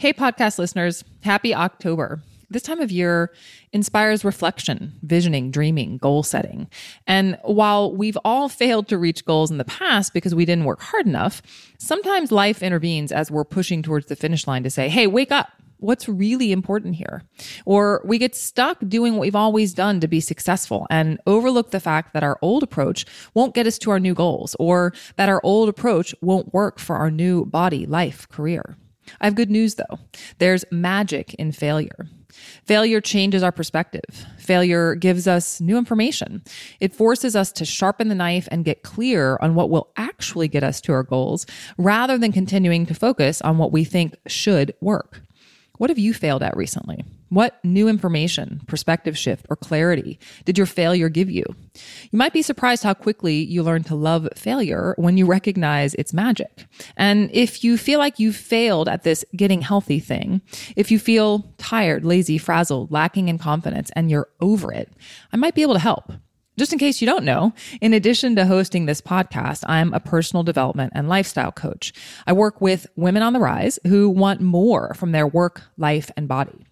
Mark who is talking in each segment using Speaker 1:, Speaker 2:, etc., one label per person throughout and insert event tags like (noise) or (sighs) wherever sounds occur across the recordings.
Speaker 1: Hey, podcast listeners, happy October. This time of year inspires reflection, visioning, dreaming, goal setting. And while we've all failed to reach goals in the past because we didn't work hard enough, sometimes life intervenes as we're pushing towards the finish line to say, hey, wake up. What's really important here? Or we get stuck doing what we've always done to be successful and overlook the fact that our old approach won't get us to our new goals or that our old approach won't work for our new body, life, career. I have good news though. There's magic in failure. Failure changes our perspective. Failure gives us new information. It forces us to sharpen the knife and get clear on what will actually get us to our goals rather than continuing to focus on what we think should work. What have you failed at recently? What new information, perspective shift, or clarity did your failure give you? You might be surprised how quickly you learn to love failure when you recognize its magic. And if you feel like you've failed at this getting healthy thing, if you feel tired, lazy, frazzled, lacking in confidence, and you're over it, I might be able to help. Just in case you don't know, in addition to hosting this podcast, I'm a personal development and lifestyle coach. I work with women on the rise who want more from their work, life, and body.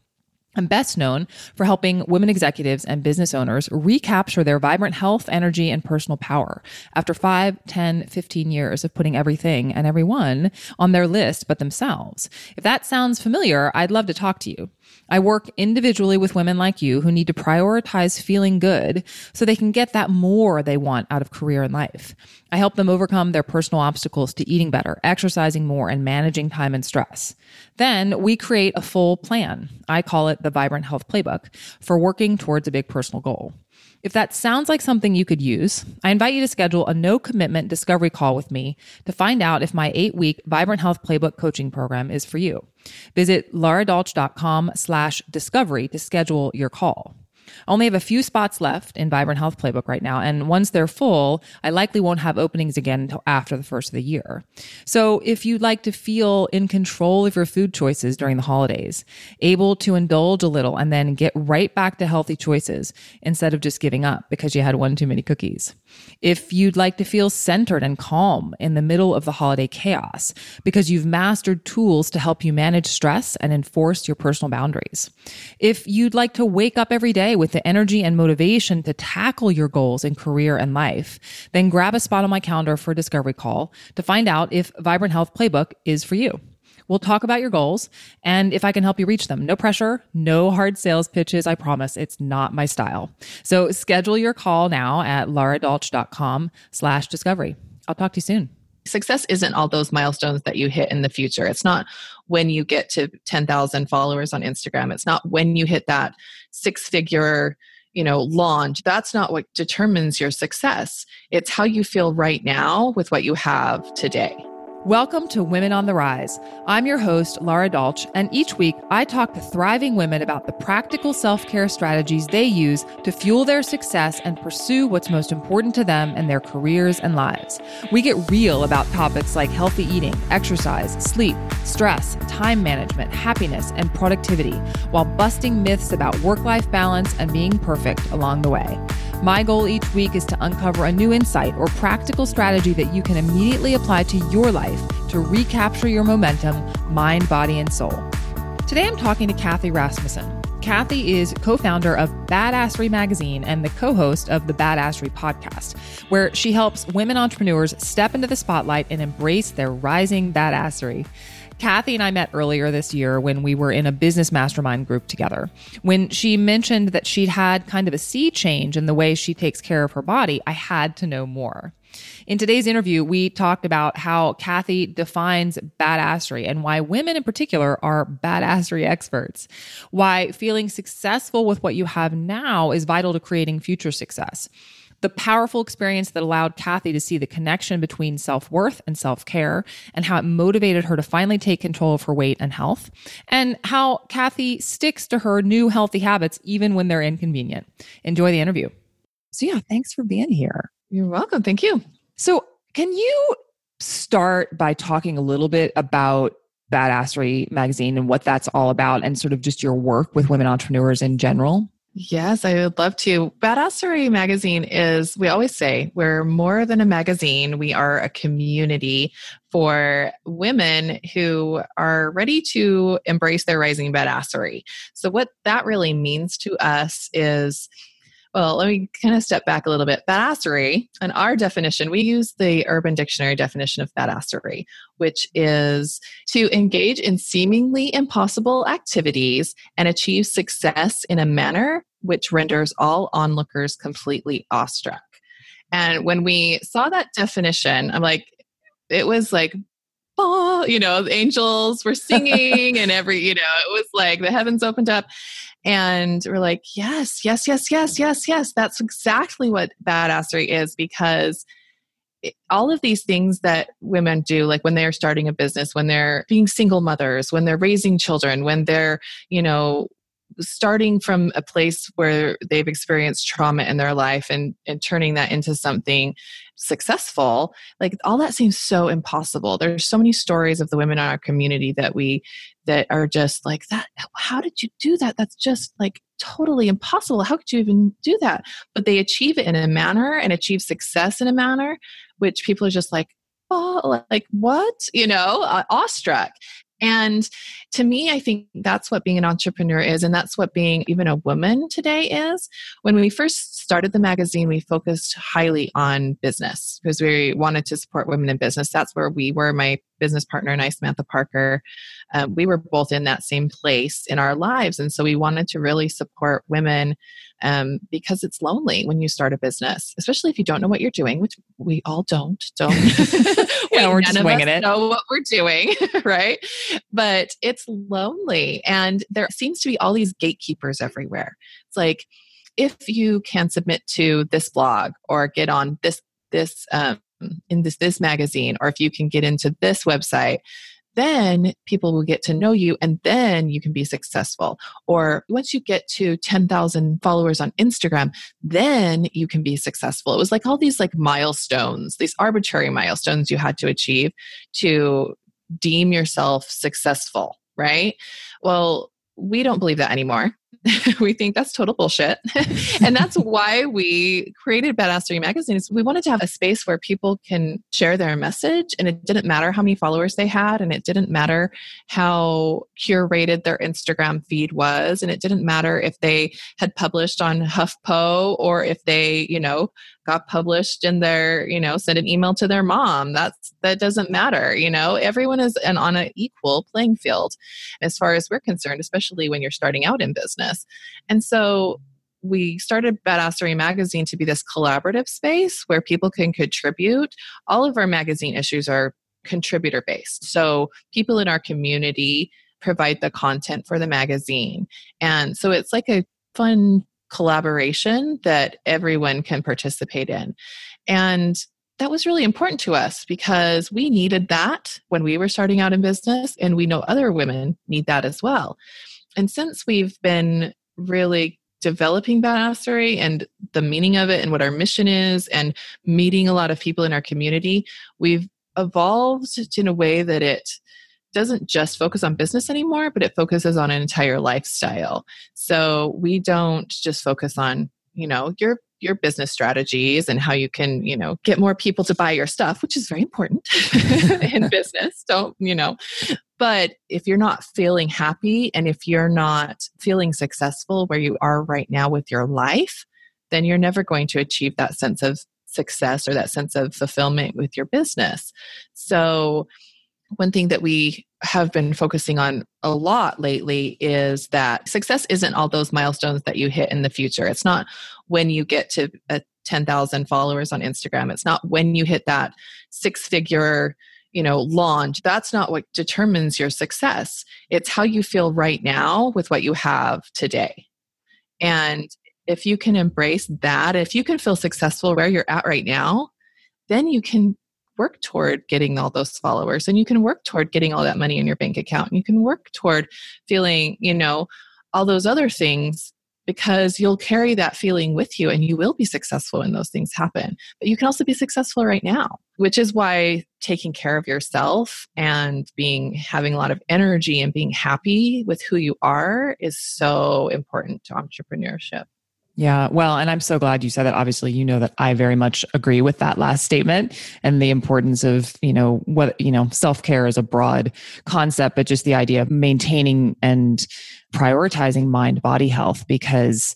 Speaker 1: I'm best known for helping women executives and business owners recapture their vibrant health, energy, and personal power after 5, 10, 15 years of putting everything and everyone on their list but themselves. If that sounds familiar, I'd love to talk to you. I work individually with women like you who need to prioritize feeling good so they can get that more they want out of career and life. I help them overcome their personal obstacles to eating better, exercising more, and managing time and stress. Then we create a full plan. I call it the Vibrant Health Playbook for working towards a big personal goal. If that sounds like something you could use, I invite you to schedule a no commitment discovery call with me to find out if my eight week Vibrant Health Playbook coaching program is for you. Visit laradolch.com slash discovery to schedule your call. I only have a few spots left in Vibrant Health Playbook right now. And once they're full, I likely won't have openings again until after the first of the year. So if you'd like to feel in control of your food choices during the holidays, able to indulge a little and then get right back to healthy choices instead of just giving up because you had one too many cookies. If you'd like to feel centered and calm in the middle of the holiday chaos because you've mastered tools to help you manage stress and enforce your personal boundaries. If you'd like to wake up every day with the energy and motivation to tackle your goals in career and life, then grab a spot on my calendar for a discovery call to find out if Vibrant Health Playbook is for you. We'll talk about your goals and if I can help you reach them. No pressure, no hard sales pitches. I promise it's not my style. So schedule your call now at laradolch.com slash discovery. I'll talk to you soon
Speaker 2: success isn't all those milestones that you hit in the future. It's not when you get to 10,000 followers on Instagram. It's not when you hit that six figure, you know, launch. That's not what determines your success. It's how you feel right now with what you have today.
Speaker 1: Welcome to Women on the Rise. I'm your host, Lara Dolch, and each week I talk to thriving women about the practical self care strategies they use to fuel their success and pursue what's most important to them in their careers and lives. We get real about topics like healthy eating, exercise, sleep, stress, time management, happiness, and productivity, while busting myths about work life balance and being perfect along the way. My goal each week is to uncover a new insight or practical strategy that you can immediately apply to your life to recapture your momentum, mind, body, and soul. Today I'm talking to Kathy Rasmussen. Kathy is co founder of Badassery Magazine and the co host of the Badassery podcast, where she helps women entrepreneurs step into the spotlight and embrace their rising badassery. Kathy and I met earlier this year when we were in a business mastermind group together. When she mentioned that she'd had kind of a sea change in the way she takes care of her body, I had to know more. In today's interview, we talked about how Kathy defines badassery and why women in particular are badassery experts, why feeling successful with what you have now is vital to creating future success the powerful experience that allowed Kathy to see the connection between self worth and self care, and how it motivated her to finally take control of her weight and health, and how Kathy sticks to her new healthy habits even when they're inconvenient. Enjoy the interview. So, yeah, thanks for being here.
Speaker 2: You're welcome. Thank you.
Speaker 1: So, can you start by talking a little bit about Badassery magazine and what that's all about and sort of just your work with women entrepreneurs in general?
Speaker 2: Yes, I would love to. Badassery Magazine is, we always say, we're more than a magazine. We are a community for women who are ready to embrace their rising badassery. So, what that really means to us is well, let me kind of step back a little bit. Badassery, and our definition, we use the Urban Dictionary definition of badassery, which is to engage in seemingly impossible activities and achieve success in a manner which renders all onlookers completely awestruck. And when we saw that definition, I'm like, it was like you know, the angels were singing and every, you know, it was like the heavens opened up. And we're like, yes, yes, yes, yes, yes, yes. That's exactly what badassery is because it, all of these things that women do, like when they're starting a business, when they're being single mothers, when they're raising children, when they're, you know, starting from a place where they've experienced trauma in their life and, and turning that into something successful like all that seems so impossible. There's so many stories of the women in our community that we that are just like that how did you do that? That's just like totally impossible. How could you even do that? But they achieve it in a manner and achieve success in a manner which people are just like oh like what? You know uh, awestruck and to me, I think that's what being an entrepreneur is. And that's what being even a woman today is. When we first started the magazine, we focused highly on business because we wanted to support women in business. That's where we were. My business partner and I, Samantha Parker, um, we were both in that same place in our lives. And so we wanted to really support women um, because it's lonely when you start a business, especially if you don't know what you're doing, which we all don't. Don't. (laughs) (laughs)
Speaker 1: yeah, we're just winging it.
Speaker 2: Know what we're doing, (laughs) right? But it's lonely, and there seems to be all these gatekeepers everywhere. It's like if you can submit to this blog or get on this this um, in this this magazine, or if you can get into this website, then people will get to know you and then you can be successful. Or once you get to 10,000 followers on Instagram, then you can be successful. It was like all these like milestones, these arbitrary milestones you had to achieve to deem yourself successful, right? Well, we don't believe that anymore. (laughs) we think that's total bullshit. (laughs) and that's (laughs) why we created Badassery Magazine. Is we wanted to have a space where people can share their message and it didn't matter how many followers they had and it didn't matter how curated their Instagram feed was and it didn't matter if they had published on HuffPo or if they, you know, got published in their you know send an email to their mom. That's that doesn't matter you know? Everyone is an, on an equal playing field as far as we're concerned especially when you're starting out in business. And so we started badassery magazine to be this collaborative space where people can contribute. All of our magazine issues are contributor based so people in our community provide the content for the magazine. And so it's like a fun collaboration that everyone can participate in. And that was really important to us because we needed that when we were starting out in business, and we know other women need that as well. And since we've been really developing badassery and the meaning of it and what our mission is and meeting a lot of people in our community, we've evolved in a way that it doesn't just focus on business anymore, but it focuses on an entire lifestyle. So we don't just focus on, you know, your your business strategies and how you can, you know, get more people to buy your stuff, which is very important (laughs) in (laughs) business. Don't, you know, but if you're not feeling happy and if you're not feeling successful where you are right now with your life, then you're never going to achieve that sense of success or that sense of fulfillment with your business. So one thing that we have been focusing on a lot lately is that success isn't all those milestones that you hit in the future. It's not when you get to uh, a 10,000 followers on Instagram. It's not when you hit that six figure, you know, launch. That's not what determines your success. It's how you feel right now with what you have today. And if you can embrace that, if you can feel successful where you're at right now, then you can work toward getting all those followers and you can work toward getting all that money in your bank account and you can work toward feeling you know all those other things because you'll carry that feeling with you and you will be successful when those things happen. But you can also be successful right now, which is why taking care of yourself and being having a lot of energy and being happy with who you are is so important to entrepreneurship.
Speaker 1: Yeah, well, and I'm so glad you said that. Obviously, you know that I very much agree with that last statement and the importance of, you know, what, you know, self care is a broad concept, but just the idea of maintaining and prioritizing mind body health because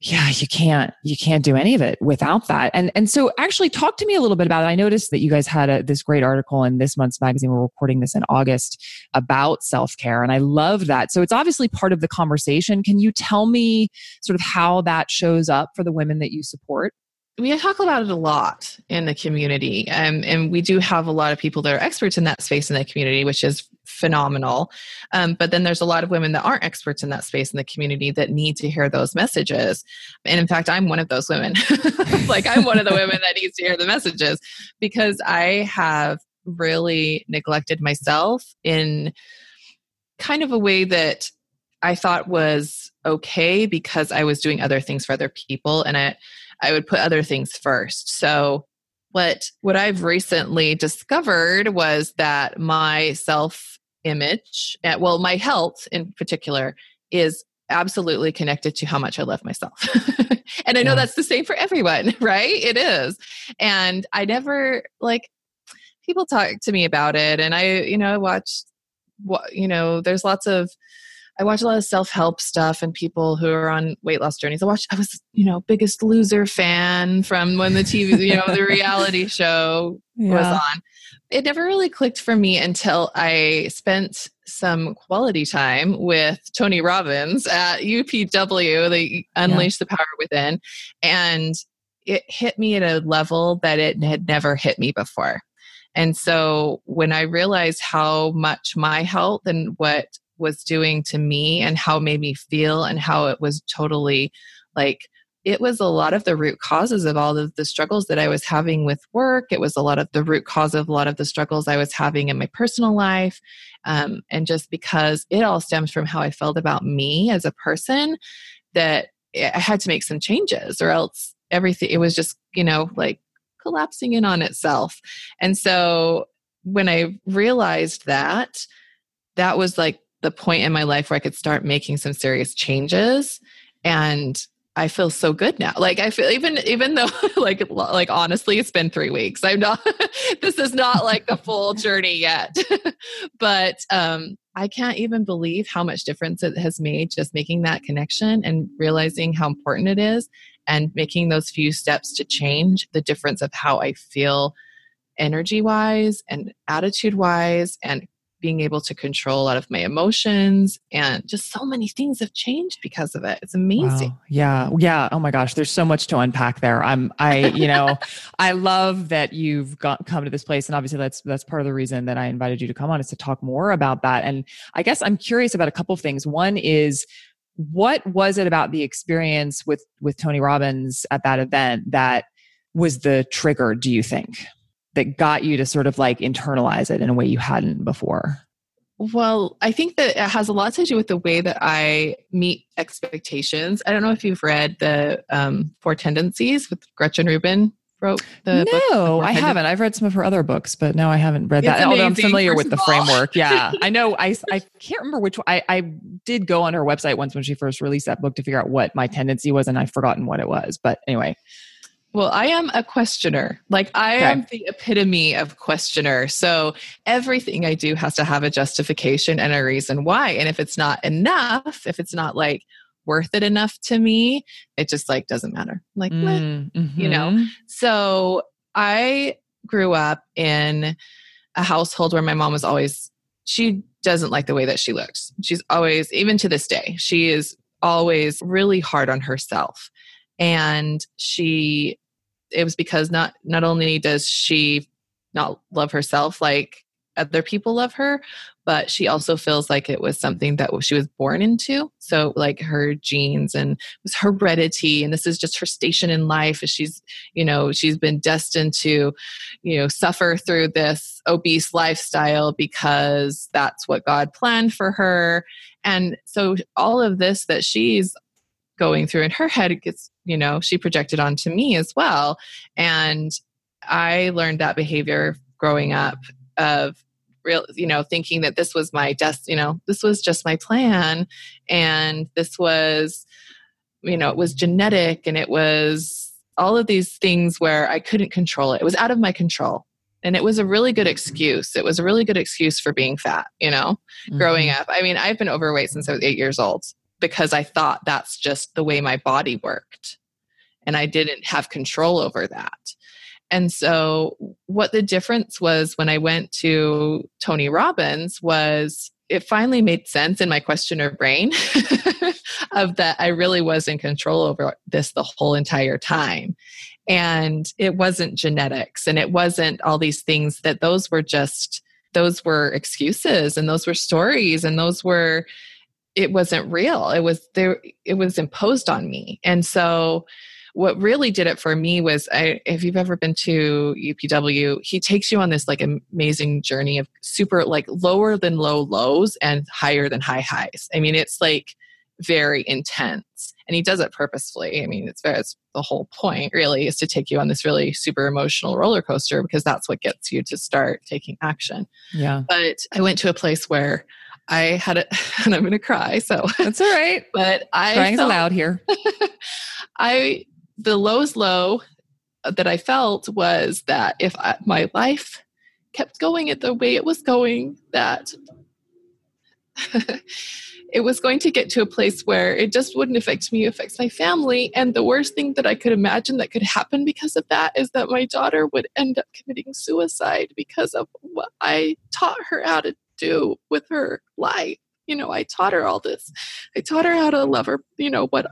Speaker 1: yeah you can't you can't do any of it without that. And and so actually talk to me a little bit about it i noticed that you guys had a, this great article in this month's magazine. We're recording this in august about self-care and i love that. So it's obviously part of the conversation. Can you tell me sort of how that shows up for the women that you support
Speaker 2: we talk about it a lot in the community um, and we do have a lot of people that are experts in that space in the community which is phenomenal. Um, but then there's a lot of women that aren't experts in that space in the community that need to hear those messages. And in fact i'm one of those women. (laughs) Like i'm one of the women that needs to hear the messages because i have really neglected myself in kind of a way that i thought was okay because i was doing other things for other people and i I would put other things first. So what what I've recently discovered was that my self image, eh, well, my health in particular, is absolutely connected to how much I love myself. (laughs) and I know yeah. that's the same for everyone, (laughs) right? It is. And I never like people talk to me about it and I, you know, watch what you know, there's lots of I watch a lot of self help stuff and people who are on weight loss journeys. I watch. I was, you know, biggest loser fan from when the TV, you know, the reality (laughs) show yeah. was on. It never really clicked for me until I spent some quality time with Tony Robbins at UPW, the Unleash yeah. the Power Within, and it hit me at a level that it had never hit me before. And so when I realized how much my health and what was doing to me and how it made me feel and how it was totally like it was a lot of the root causes of all of the struggles that I was having with work. It was a lot of the root cause of a lot of the struggles I was having in my personal life. Um, and just because it all stems from how I felt about me as a person, that I had to make some changes or else everything, it was just, you know, like collapsing in on itself. And so when I realized that, that was like the point in my life where I could start making some serious changes and I feel so good now. Like I feel even even though (laughs) like like honestly it's been 3 weeks. I'm not (laughs) this is not like the full journey yet. (laughs) but um I can't even believe how much difference it has made just making that connection and realizing how important it is and making those few steps to change the difference of how I feel energy wise and attitude wise and being able to control a lot of my emotions and just so many things have changed because of it. It's amazing. Wow.
Speaker 1: Yeah. Yeah. Oh my gosh. There's so much to unpack there. I'm, I, you know, (laughs) I love that you've got come to this place. And obviously that's, that's part of the reason that I invited you to come on is to talk more about that. And I guess I'm curious about a couple of things. One is, what was it about the experience with with Tony Robbins at that event that was the trigger do you think that got you to sort of like internalize it in a way you hadn't before?
Speaker 2: Well, I think that it has a lot to do with the way that I meet expectations. I don't know if you've read the um, Four Tendencies with Gretchen Rubin wrote the
Speaker 1: no i haven't. I've read some of her other books but no i haven't read that although i'm familiar with the framework. Yeah (laughs) i know. I i can't remember which I, I did go on her website once when she first released that book to figure out what my tendency was and i've forgotten what it was but anyway
Speaker 2: well, I am a questioner. Like I okay. am the epitome of questioner. So everything I do has to have a justification and a reason why. And if it's not enough, if it's not like worth it enough to me, it just like doesn't matter. Like, mm, mm-hmm. you know? So I grew up in a household where my mom was always, she doesn't like the way that she looks. She's always, even to this day, she is always really hard on herself and she it was because not not only does she not love herself like other people love her but she also feels like it was something that she was born into. So like her genes and was heredity and this is just her station in life. She's you know she's been destined to you know suffer through this obese lifestyle because that's what god planned for her. And so all of this that she's going through in her head gets you know she projected onto me as well. And i learned that behavior growing up of real you know thinking that this was my dest you know this was just my plan. And this was you know it was genetic and it was all of these things where i couldn't control it. It was out of my control. And it was a really good excuse. It was a really good excuse for being fat you know mm-hmm. growing up. I mean i've been overweight since i was eight years old because i thought that's just the way my body worked and i didn't have control over that and so, what the difference was when I went to Tony Robbins was it finally made sense in my questioner brain (laughs) of that I really was in control over this the whole entire time. And it wasn't genetics and it wasn't all these things that those were just, those were excuses and those were stories and those were, it wasn't real. It was there, it was imposed on me. And so, what really did it for me was I, if you've ever been to UPW, he takes you on this like amazing journey of super like lower than low lows and higher than high highs. I mean, it's like very intense and he does it purposefully. I mean, it's, it's the whole point really is to take you on this really super emotional roller coaster because that's what gets you to start taking action.
Speaker 1: Yeah.
Speaker 2: But I went to a place where I had it, (laughs) and I'm going to cry. So
Speaker 1: that's all right. (laughs)
Speaker 2: But I
Speaker 1: crying's felt, allowed here. (laughs)
Speaker 2: I the lowest low that I felt was that if I, my life kept going at the way it was going, that it was going to get to a place where it just wouldn't affect me, it affects my family. And the worst thing that I could imagine that could happen because of that is that my daughter would end up committing suicide because of what I taught her how to do with her life. You know i taught her all this. I taught her how to love her you know what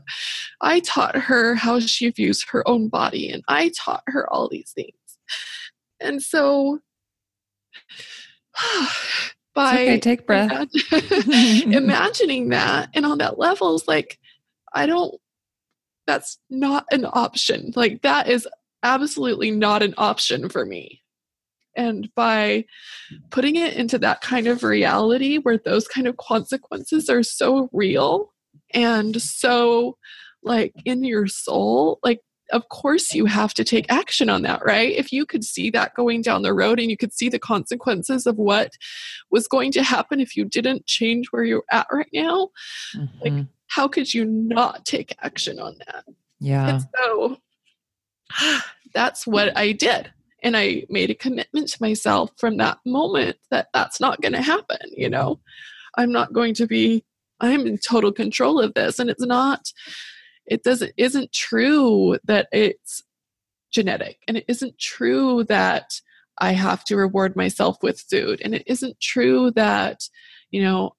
Speaker 2: i taught her how she views her own body and i taught her all these things. And so (sighs) by
Speaker 1: okay, take breath. (laughs) (laughs)
Speaker 2: imagining that and on that level is like i don't that's not an option. Like that is absolutely not an option for me and by putting it into that kind of reality where those kind of consequences are so real and so like in your soul, like of course you have to take action on that, right? If you could see that going down the road and you could see the consequences of what was going to happen if you didn't change where you're at right now, mm-hmm. like how could you not take action on that?
Speaker 1: Yeah.
Speaker 2: And so (sighs) that's what I did and i made a commitment to myself from that moment that that's not going to happen you know? I'm not going to be i'm in total control of this and it's not it doesn't isn't true that it's genetic and it isn't true that i have to reward myself with food and it isn't true that you know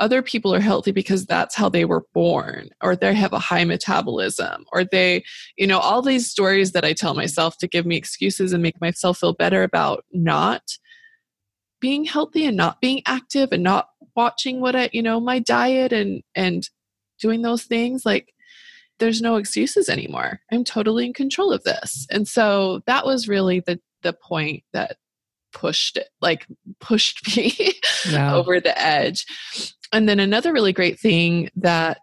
Speaker 2: other people are healthy because that's how they were born or they have a high metabolism or they you know all these stories that i tell myself to give me excuses and make myself feel better about not being healthy and not being active and not watching what i you know my diet and and doing those things like there's no excuses anymore. I'm totally in control of this. And so that was really the the point that pushed it like pushed (laughs) me yeah. over the edge and then another really great thing that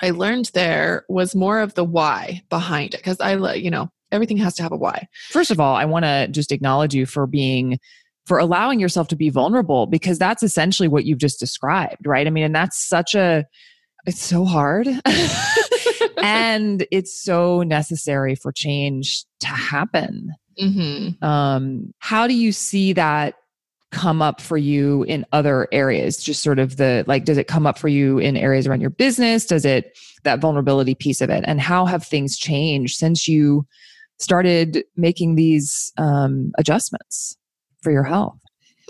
Speaker 2: I learned there was more of the why behind it because I, you know, everything has to have a why.
Speaker 1: First of all, I want to just acknowledge you for being for allowing yourself to be vulnerable because that's essentially what you've just described, right? I mean, and that's such a it's so hard. (laughs) and it's so necessary for change to happen. Mm-hmm. Um, how do you see that come up for you in other areas? Just sort of the like does it come up for you in areas around your business? Does it that vulnerability piece of it? And how have things changed since you started making these um, adjustments for your health?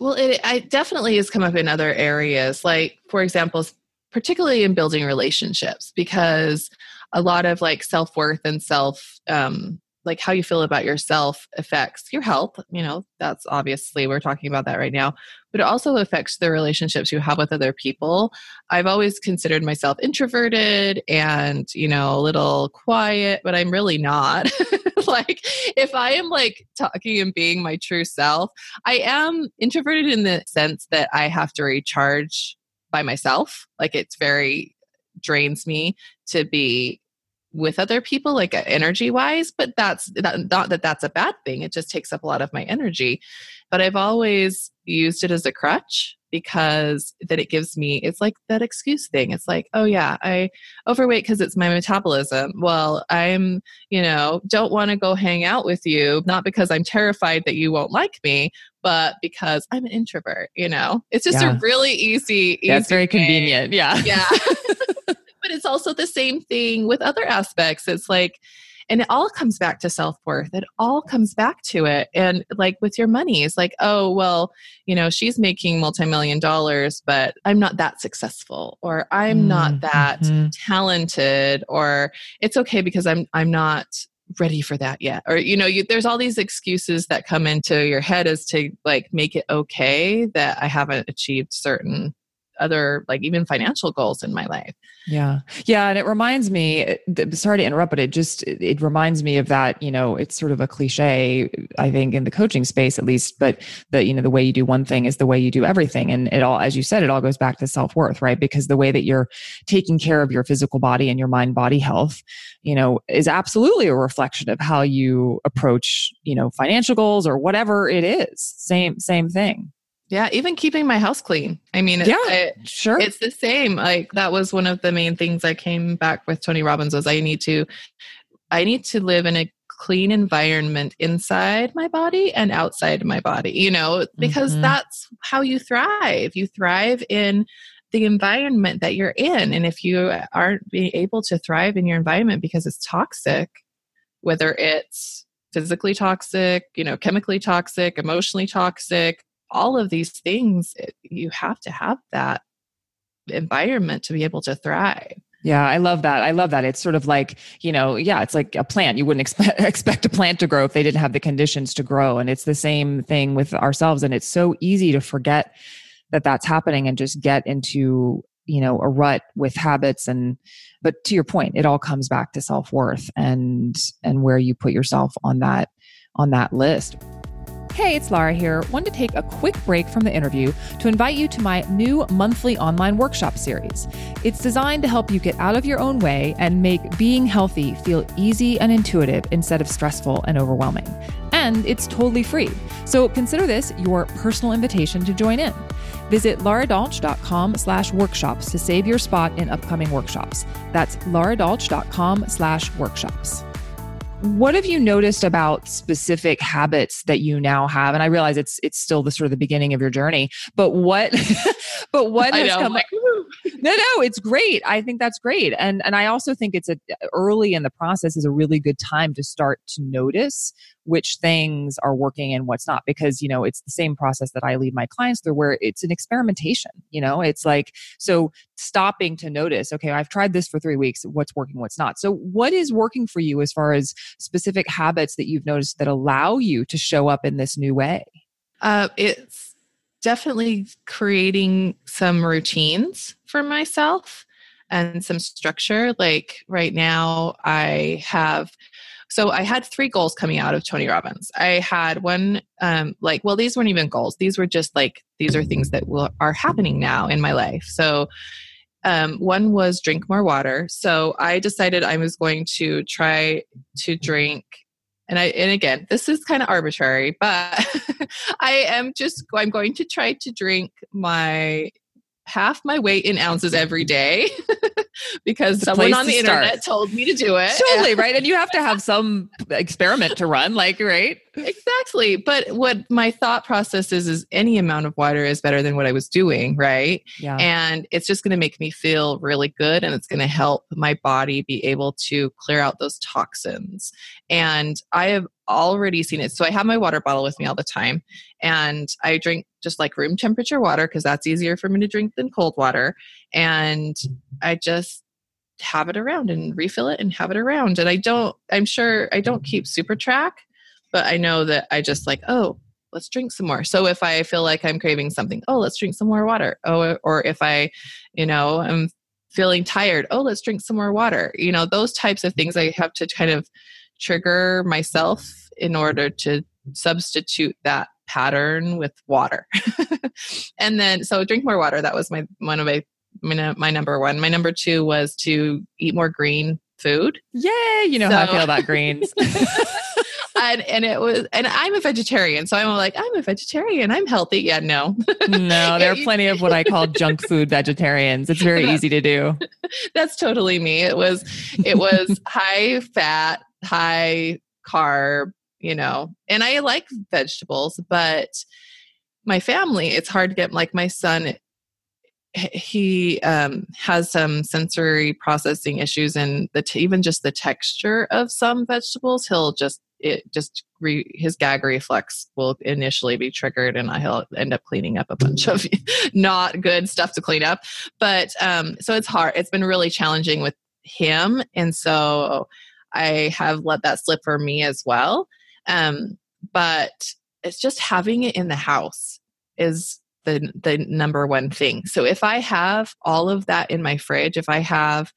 Speaker 2: Well it, it definitely has come up in other areas like for example particularly in building relationships because a lot of like self-worth and self um, like how you feel about yourself affects your health you know that's obviously we're talking about that right now but it also affects the relationships you have with other people. I've always considered myself introverted and you know a little quiet but i'm really not. (laughs) Like if i am like talking and being my true self i am introverted in the sense that i have to recharge by myself. Like it's very drains me to be with other people like uh, energy wise but that's not that that's a bad thing it just takes up a lot of my energy. But i've always used it as a crutch because then it gives me it's like that excuse thing. It's like oh yeah i overweight because it's my metabolism. Well i'm you know don't want to go hang out with you not because i'm terrified that you won't like me but because i'm an introvert you know? It's just yeah. a really easy, easy
Speaker 1: it's very convenient yeah.
Speaker 2: Yeah (laughs) (laughs) but it's also the same thing with other aspects. It's like, and it all comes back to self worth. It all comes back to it. And like with your money, it's like, oh, well, you know, she's making multi million dollars, but I'm not that successful, or I'm mm-hmm. not that mm-hmm. talented, or it's okay because I'm I'm not ready for that yet or you know you, there's all these excuses that come into your head as to like make it okay that i haven't achieved certain other like even financial goals in my life.
Speaker 1: Yeah. Yeah and it reminds me sorry to interrupt but it just it reminds me of that you know it's sort of a cliche i think in the coaching space at least but the you know the way you do one thing is the way you do everything. And it all as you said it all goes back to self-worth right? Because the way that you're taking care of your physical body and your mind body health you know is absolutely a reflection of how you approach you know financial goals or whatever it is. Same same thing
Speaker 2: yeah, even keeping my house clean. I mean,
Speaker 1: yeah, it, sure.
Speaker 2: It's the same. Like that was one of the main things I came back with Tony Robbins was I need to I need to live in a clean environment inside my body and outside my body, you know, because mm-hmm. that's how you thrive. You thrive in the environment that you're in. And if you aren't being able to thrive in your environment because it's toxic, whether it's physically toxic, you know, chemically toxic, emotionally toxic, all of these things, you have to have that environment to be able to thrive.
Speaker 1: Yeah, I love that. I love that. It's sort of like, you know, yeah, it's like a plant. You wouldn't (laughs) expect expect a plant to grow if they didn't have the conditions to grow. And it's the same thing with ourselves. And it's so easy to forget that that's happening and just get into, you know, a rut with habits and but to your point, it all comes back to self-worth and and where you put yourself on that on that list. Hey, it's Lara here. Want to take a quick break from the interview to invite you to my new monthly online workshop series. It's designed to help you get out of your own way and make being healthy feel easy and intuitive instead of stressful and overwhelming. And it's totally free. So consider this your personal invitation to join in. Visit laradolch.com slash workshops to save your spot in upcoming workshops. That's laradolch.com slash workshops. What have you noticed about specific habits that you now have? And I realize it's it's still the sort of the beginning of your journey, but what (laughs) but what has come like, No, no, it's great. I think that's great. And and I also think it's a early in the process is a really good time to start to notice which things are working and what's not because you know it's the same process that i lead my clients through where it's an experimentation you know it's like so stopping to notice okay i've tried this for three weeks what's working what's not so what is working for you as far as specific habits that you've noticed that allow you to show up in this new way
Speaker 2: uh, it's definitely creating some routines for myself and some structure like right now i have so I had three goals coming out of Tony Robbins. I had one, um, like, well, these weren't even goals. These were just like, these are things that will, are happening now in my life. So um, one was drink more water. So I decided I was going to try to drink and I and again, this is kind of arbitrary, but (laughs) I am just I'm going to try to drink my half my weight in ounces every day (laughs) because the someone on the internet told me to do it.
Speaker 1: Totally, (laughs) right? And you have to have some experiment to run, like, right?
Speaker 2: Exactly. But what my thought process is is any amount of water is better than what I was doing, right?
Speaker 1: Yeah.
Speaker 2: And it's just going to make me feel really good and it's going to help my body be able to clear out those toxins. And I have already seen it. So I have my water bottle with me all the time and I drink just like room temperature water because that's easier for me to drink than cold water. And I just have it around and refill it and have it around. And I don't, I'm sure I don't keep super track, but I know that I just like, oh, let's drink some more. So if I feel like I'm craving something, oh, let's drink some more water. Oh, or if I, you know, I'm feeling tired, oh, let's drink some more water. You know, those types of things I have to kind of trigger myself in order to substitute that pattern with water. (laughs) and then so drink more water. That was my one of my my, number one. My number two was to eat more green food.
Speaker 1: Yay! You know so, how I feel about greens. (laughs)
Speaker 2: and and it was and I'm a vegetarian, so I'm like I'm a vegetarian. I'm healthy. Yeah, no,
Speaker 1: no. (laughs) There are plenty of what I call junk food vegetarians. It's very (laughs) easy to do.
Speaker 2: That's totally me. It was it was high fat, high carb. You know, and I like vegetables, but my family, it's hard to get like my son he um, has some sensory processing issues and the t- even just the texture of some vegetables he'll just it just re, his gag reflex will initially be triggered and he'll end up cleaning up a bunch of (laughs) not good stuff to clean up. But um, so it's hard it's been really challenging with him. And so i have let that slip for me as well. Um, but it's just having it in the house is the the number one thing. So if I have all of that in my fridge, if I have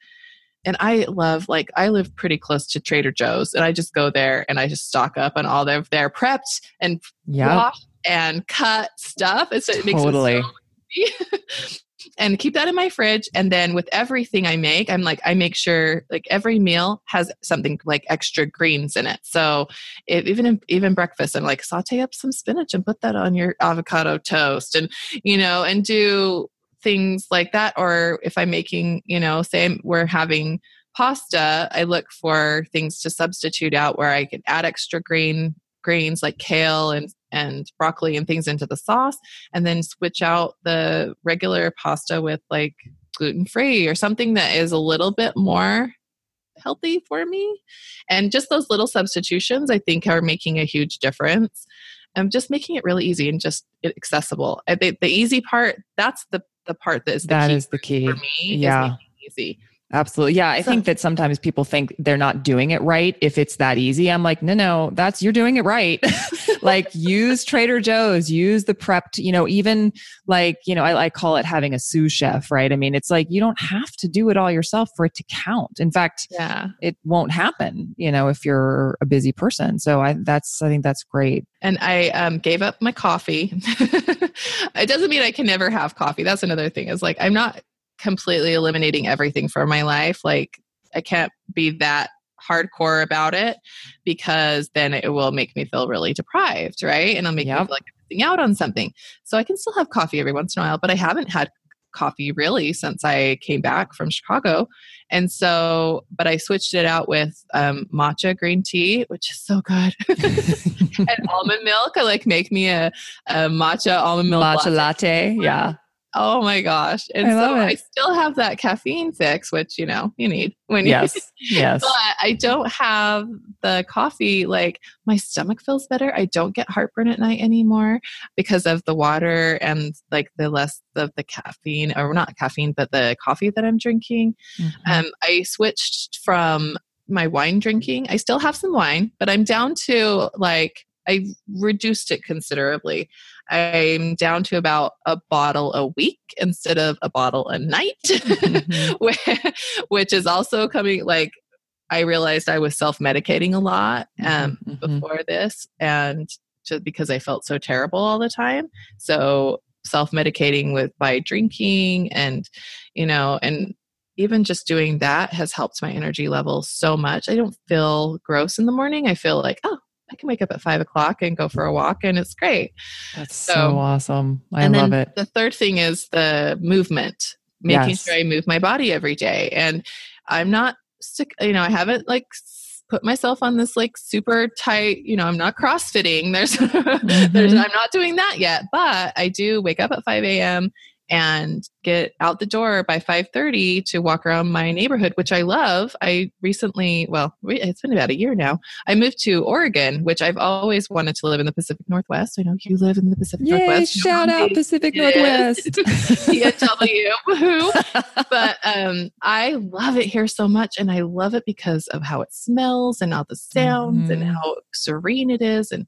Speaker 2: and I love like I live pretty close to Trader Joe's and I just go there and I just stock up on all of their prepped and yep. and cut stuff. It's, it makes totally. it so (laughs) and keep that in my fridge. And then with everything i make i'm like i make sure like every meal has something like extra greens in it. So if, even even breakfast i'm like saute up some spinach and put that on your avocado toast and you know and do things like that. Or if i'm making you know say we're having pasta i look for things to substitute out where i can add extra green greens like kale and and broccoli and things into the sauce and then switch out the regular pasta with like gluten free or something that is a little bit more healthy for me. And just those little substitutions i think are making a huge difference. And just making it really easy and just accessible. I think the easy part that's the the part that is the
Speaker 1: that
Speaker 2: key
Speaker 1: is the key.
Speaker 2: for me yeah. easy
Speaker 1: Absolutely. Yeah. I so, think that sometimes people think they're not doing it right if it's that easy. I'm like, no, no, that's you're doing it right. (laughs) like use Trader Joe's, use the prepped, you know, even like, you know, I, I call it having a sous chef, right? I mean, it's like you don't have to do it all yourself for it to count. In fact, yeah, it won't happen, you know, if you're a busy person. So I that's I think that's great.
Speaker 2: And I um, gave up my coffee. (laughs) it doesn't mean I can never have coffee. That's another thing. Is like I'm not completely eliminating everything from my life. Like I can't be that hardcore about it because then it will make me feel really deprived, right? And it'll make yep. me feel like I'm missing out on something. So I can still have coffee every once in a while, but I haven't had coffee really since I came back from Chicago. And so, but I switched it out with um, matcha green tea, which is so good. (laughs) (laughs) and almond milk. I like make me a, a matcha almond milk
Speaker 1: matcha latte. latte. Yeah.
Speaker 2: Oh my gosh. And I so I still have that caffeine fix, which, you know, you need when you,
Speaker 1: yes, (laughs) yes.
Speaker 2: But I don't have the coffee. Like my stomach feels better. I don't get heartburn at night anymore because of the water and like the less of the caffeine or not caffeine, but the coffee that I'm drinking. Mm-hmm. Um, I switched from my wine drinking. I still have some wine, but I'm down to like I reduced it considerably. I'm down to about a bottle a week instead of a bottle a night, mm-hmm. (laughs) which is also coming like I realized I was self medicating a lot um, mm-hmm. mm-hmm. before this, and just because I felt so terrible all the time. So self medicating with by drinking and you know and even just doing that has helped my energy level so much. I don't feel gross in the morning. I feel like, oh, I can wake up at five o'clock and go for a walk, and it's great.
Speaker 1: That's so, so awesome. I love it.
Speaker 2: The third thing is the movement, making yes. sure I move my body every day. And I'm not sick, you know, I haven't like put myself on this like super tight, you know, I'm not crossfitting. There's, (laughs) mm-hmm. there's, I'm not doing that yet, but I do wake up at 5 a.m and get out the door by 5:30 to walk around my neighborhood which I love. I recently, well, it's been about a year now. I moved to Oregon, which I've always wanted to live in the Pacific Northwest. I know you live in the Pacific
Speaker 1: Yay,
Speaker 2: Northwest.
Speaker 1: Shout out Pacific Northwest. (laughs)
Speaker 2: PNW. (laughs) but um, I love it here so much and I love it because of how it smells and all the sounds mm-hmm. and how serene it is and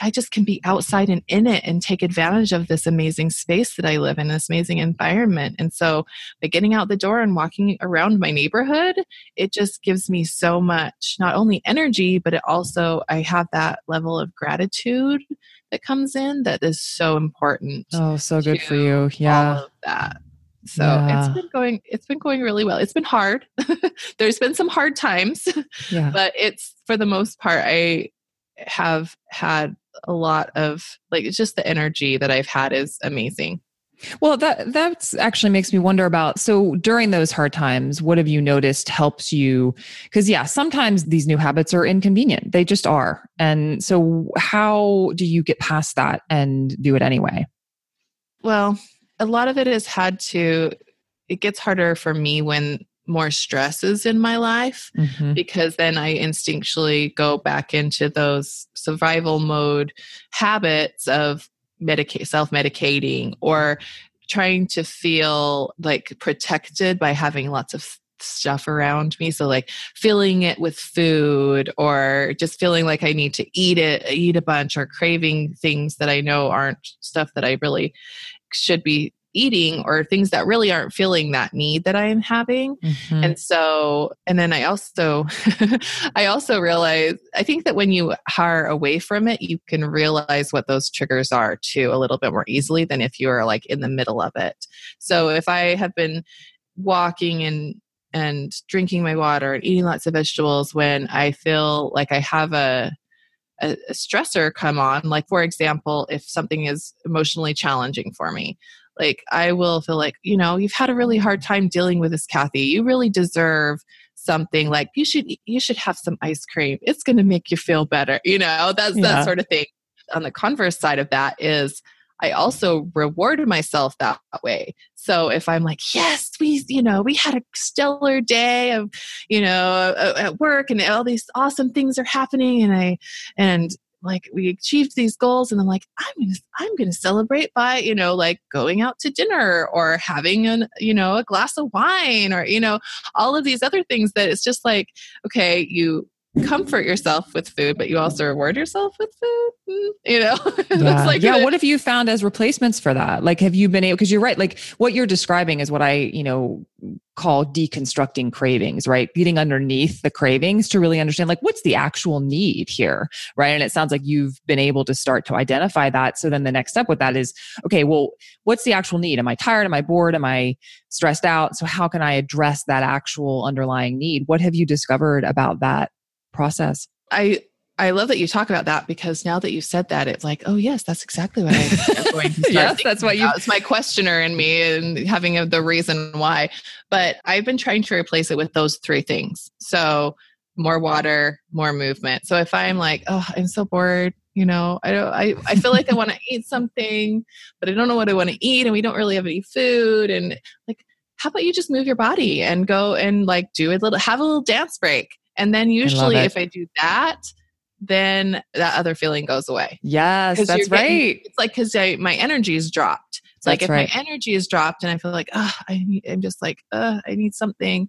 Speaker 2: I just can be outside and in it and take advantage of this amazing space that I live in, this amazing environment. And so by getting out the door and walking around my neighborhood, it just gives me so much, not only energy, but it also, I have that level of gratitude that comes in that is so important.
Speaker 1: Oh, so good for you. Yeah.
Speaker 2: that. So yeah. it's been going it's been going really well. It's been hard. (laughs) There's been some hard times. Yeah. (laughs) But it's for the most part I have had a lot of like it's just the energy that I've had is amazing.
Speaker 1: Well, that that actually makes me wonder about. So during those hard times, what have you noticed helps you? Because yeah, sometimes these new habits are inconvenient. They just are. And so, how do you get past that and do it anyway?
Speaker 2: Well, a lot of it has had to. It gets harder for me when more stress is in my life mm-hmm. because then I instinctually go back into those survival mode habits of medicate self-medicating or trying to feel like protected by having lots of stuff around me. So like filling it with food or just feeling like i need to eat it eat a bunch or craving things that i know aren't stuff that i really should be eating or things that really aren't feeling that need that I'm having. Mm-hmm. And so, and then I also, (laughs) I also realize, I think that when you are away from it, you can realize what those triggers are too a little bit more easily than if you're like in the middle of it. So if I have been walking and and drinking my water and eating lots of vegetables when I feel like I have a, a, stressor come on like for example if something is emotionally challenging for me like I will feel like, you know, you've had a really hard mm-hmm. time dealing with this, Kathy. You really deserve something like you should you should have some ice cream. It's going to make you feel better. You know, that's yeah. that sort of thing. On the converse side of that is I also reward myself that way. So if I'm like, yes, we, you know, we had a stellar day of, you know, at work and all these awesome things are happening and I, and like we achieved these goals and i'm like i'm gonna i'm gonna celebrate by you know like going out to dinner or having an you know a glass of wine or you know all of these other things that it's just like okay you comfort yourself with food, but you also reward yourself with food. Mm, you know, (laughs)
Speaker 1: yeah. like yeah. what have you found as replacements for that? Like, have you been able? Because you're right. Like, what you're describing is what I, you know, call deconstructing cravings. Right, getting underneath the cravings to really understand like what's the actual need here. Right, and it sounds like you've been able to start to identify that. So then the next step with that is, okay, well, what's the actual need? Am I tired? Am I bored? Am I stressed out? So how can I address that actual underlying need? What have you discovered about that? Process.
Speaker 2: I I love that you talk about that because now that you said that, it's like, oh yes, that's exactly what I'm going to start. yes,
Speaker 1: that's what you.
Speaker 2: It's my questioner in me and having a, the reason why. But I've been trying to replace it with those three things. So more water, more movement. So if I'm like, oh, I'm so bored, you know, I don't, I, I feel like I want to (laughs) eat something, but I don't know what I want to eat, and we don't really have any food, and like, how about you just move your body and go and like do a little, have a little dance break and then usually if I do that, then that other feeling goes away.
Speaker 1: Yes, that's getting, right.
Speaker 2: It's like because my energy is dropped. It's like if right. my energy is dropped and I feel like, oh, I need, I'm just like, uh, I need something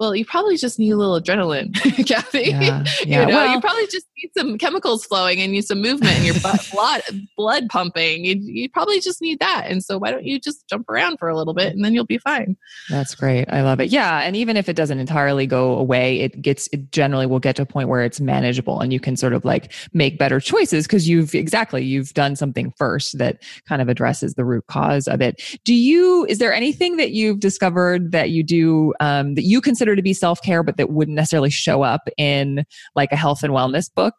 Speaker 2: well, you probably just need a little adrenaline, (laughs) Kathy. Yeah, yeah. you know, well, you probably just need some chemicals flowing and you some movement and your (laughs) blood blood pumping. You, you probably just need that. And so why don't you just jump around for a little bit and then you'll be fine.
Speaker 1: That's great. I love it. Yeah, and even if it doesn't entirely go away, it gets it generally will get to a point where it's manageable and you can sort of like make better choices because you've exactly you've done something first that kind of addresses the root cause of it. Do you is there anything that you've discovered that you do um, that you consider consider to be self care, but that wouldn't necessarily show up in like a health and wellness book?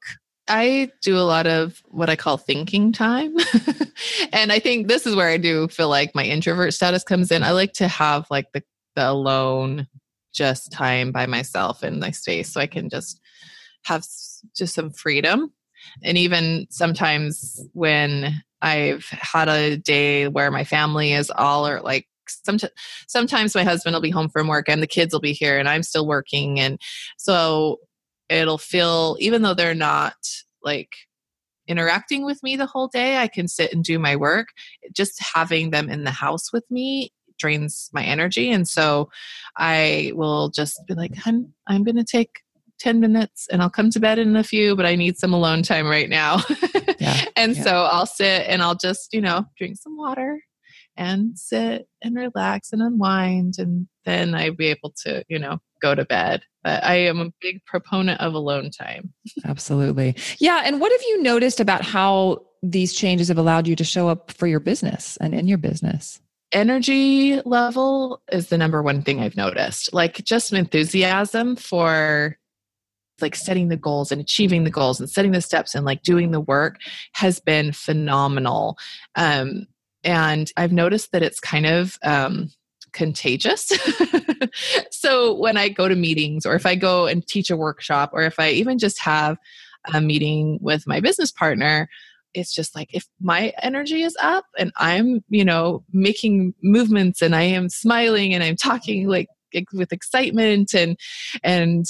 Speaker 2: I do a lot of what I call thinking time. (laughs) and I think this is where I do feel like my introvert status comes in. I like to have like the, the alone just time by myself in my space so I can just have just some freedom. And even sometimes when I've had a day where my family is all or like sometimes sometimes my husband will be home from work and the kids will be here and I'm still working and so it'll feel even though they're not like interacting with me the whole day I can sit and do my work just having them in the house with me drains my energy and so I will just be like I'm I'm going to take 10 minutes and I'll come to bed in a few, but I need some alone time right now. yeah, (laughs) and yeah. so I'll sit and I'll just, you know, drink some water and sit and relax and unwind and then I'd be able to, you know, go to bed. But I am a big proponent of alone time.
Speaker 1: Absolutely. Yeah. And what have you noticed about how these changes have allowed you to show up for your business and in your business?
Speaker 2: energy level is the number one thing I've noticed. Like just an enthusiasm for like setting the goals and achieving the goals and setting the steps and like doing the work has been phenomenal. Um, and I've noticed that it's kind of um, contagious. (laughs) so when I go to meetings or if I go and teach a workshop or if I even just have a meeting with my business partner, it's just like if my energy is up and I'm, you know, making movements and I am smiling and I'm talking like with excitement and and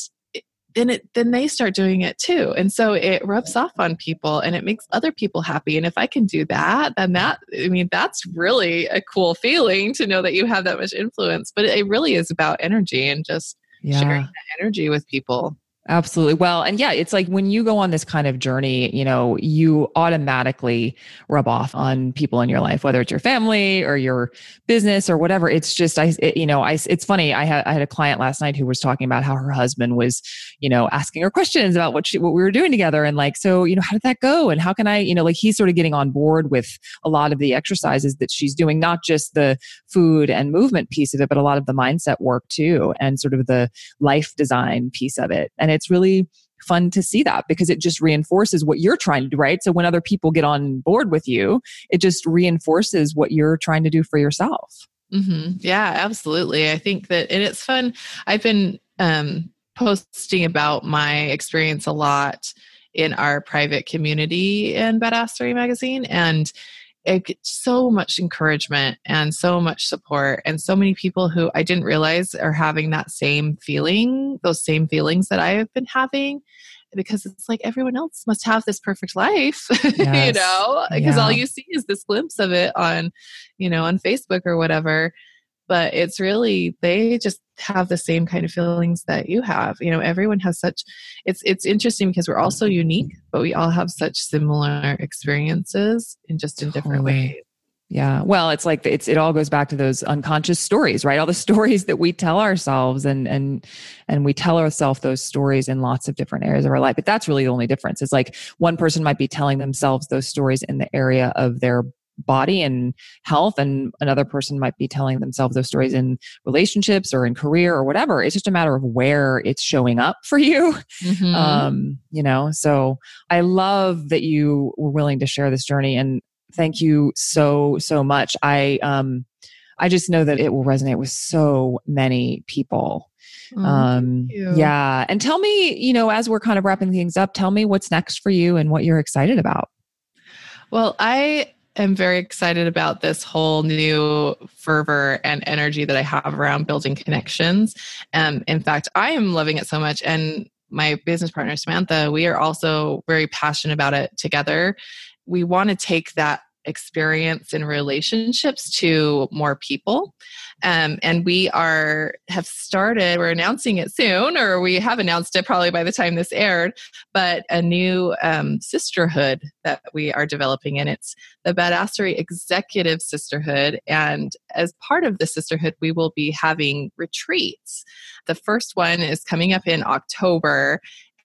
Speaker 2: then it then they start doing it too. And so it rubs off on people and it makes other people happy. And if i can do that then that i mean that's really a cool feeling to know that you have that much influence. But it really is about energy and just yeah. sharing that energy with people
Speaker 1: Absolutely. Well, and yeah, it's like when you go on this kind of journey, you know, you automatically rub off on people in your life, whether it's your family or your business or whatever. It's just, I, it, you know, I, it's funny. I had, I had a client last night who was talking about how her husband was, you know, asking her questions about what she, what we were doing together. And like, so, you know, how did that go? And how can I, you know, like he's sort of getting on board with a lot of the exercises that she's doing, not just the food and movement piece of it, but a lot of the mindset work too, and sort of the life design piece of it. And it's really fun to see that because it just reinforces what you're trying to do, right? So when other people get on board with you, it just reinforces what you're trying to do for yourself.
Speaker 2: Mm-hmm. Yeah, absolutely. I think that, and it's fun. I've been um, posting about my experience a lot in our private community in Badassery magazine. And it gets so much encouragement and so much support and so many people who I didn't realize are having that same feeling, those same feelings that I have been having because it's like everyone else must have this perfect life, (laughs) yes. you know, because yeah. all you see is this glimpse of it on, you know, on Facebook or whatever but it's really they just have the same kind of feelings that you have you know everyone has such it's it's interesting because we're all so unique but we all have such similar experiences in just in different totally. ways
Speaker 1: yeah. Well, it's like it's it all goes back to those unconscious stories, right? All the (laughs) stories that we tell ourselves and and and we tell ourselves those stories in lots of different areas of our life. But that's really the only difference. It's like one person might be telling themselves those stories in the area of their body and health and another person might be telling themselves those stories in relationships or in career or whatever it's just a matter of where it's showing up for you mm-hmm. um you know so i love that you were willing to share this journey and thank you so so much i um i just know that it will resonate with so many people Oh, um, yeah. And tell me, you know, as we're kind of wrapping things up, tell me what's next for you and what you're excited about.
Speaker 2: Well, I am very excited about this whole new fervor and energy that I have around building connections. Um, in fact, I am loving it so much. And my business partner, Samantha, we are also very passionate about it together. We want to take that experience in relationships to more people um, and we are have started we're announcing it soon or we have announced it probably by the time this aired but a new um, sisterhood that we are developing. And it's the badassery executive sisterhood. And as part of the sisterhood we will be having retreats. The first one is coming up in october.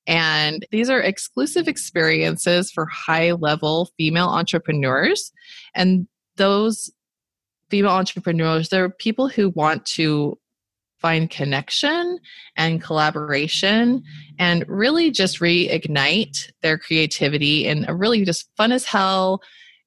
Speaker 2: And these are exclusive experiences for high level female entrepreneurs. And those female entrepreneurs, they're people who want to find connection and collaboration and really just reignite their creativity in a really just fun as hell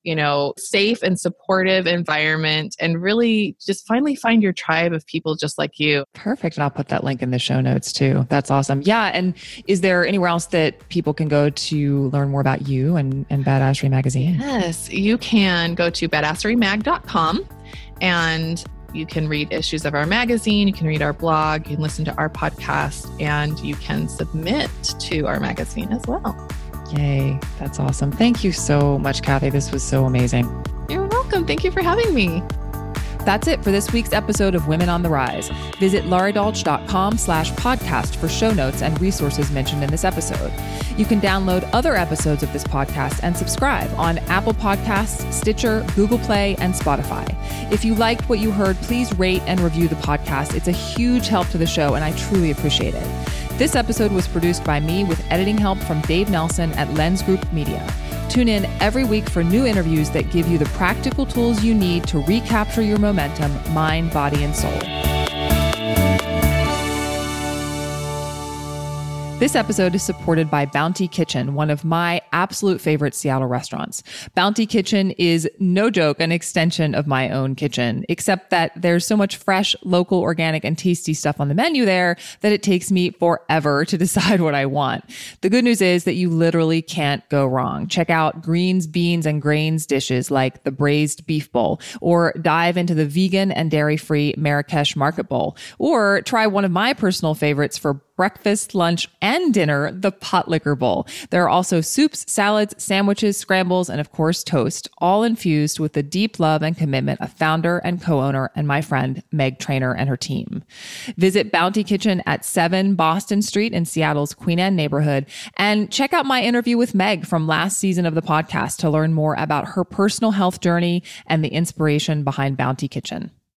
Speaker 2: you know, safe and supportive environment and really just finally find your tribe of people just like you.
Speaker 1: Perfect. And I'll put that link in the show notes too. That's awesome. Yeah. And is there anywhere else that people can go to learn more about you and, and Badassery Magazine?
Speaker 2: Yes, you can go to badasserymag.com and you can read issues of our magazine, you can read our blog, you can listen to our podcast, and you can submit to our magazine as well.
Speaker 1: Yay. That's awesome. Thank you so much, Kathy. This was so amazing.
Speaker 2: You're welcome. Thank you for having me.
Speaker 1: That's it for this week's episode of Women on the Rise. Visit lauradolch.com slash podcast for show notes and resources mentioned in this episode. You can download other episodes of this podcast and subscribe on Apple Podcasts, Stitcher, Google Play, and Spotify. If you liked what you heard, please rate and review the podcast. It's a huge help to the show, and I truly appreciate it. This episode was produced by me with editing help from Dave Nelson at Lens Group Media. Tune in every week for new interviews that give you the practical tools you need to recapture your momentum, mind, body, and soul. This episode is supported by Bounty Kitchen, one of my absolute favorite Seattle restaurants. Bounty Kitchen is no joke, an extension of my own kitchen, except that there's so much fresh, local, organic, and tasty stuff on the menu there that it takes me forever to (laughs) decide what I want. The good news is that you literally can't go wrong. Check out greens, beans, and grains dishes like the braised beef bowl, or dive into the vegan and dairy free Marrakesh market bowl, or try one of my personal favorites for breakfast, lunch, and dinner, the pot liquor bowl. There are also soups, salads, sandwiches, scrambles, and of course, toast, all infused with the deep love and commitment of founder and co-owner and my friend Meg Trainer and her team. Visit Bounty Kitchen at 7 Boston Street in Seattle's Queen Anne neighborhood and check out my interview with Meg from last season of the podcast to learn more about her personal health journey and the inspiration behind Bounty Kitchen.